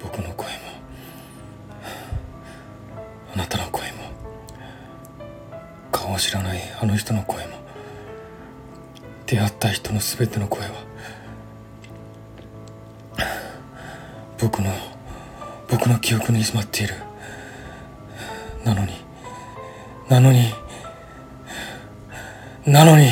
僕の声もあなたの声も顔を知らないあの人の声も出会った人の全ての声は僕の僕の記憶にしまっている。なのになのになのに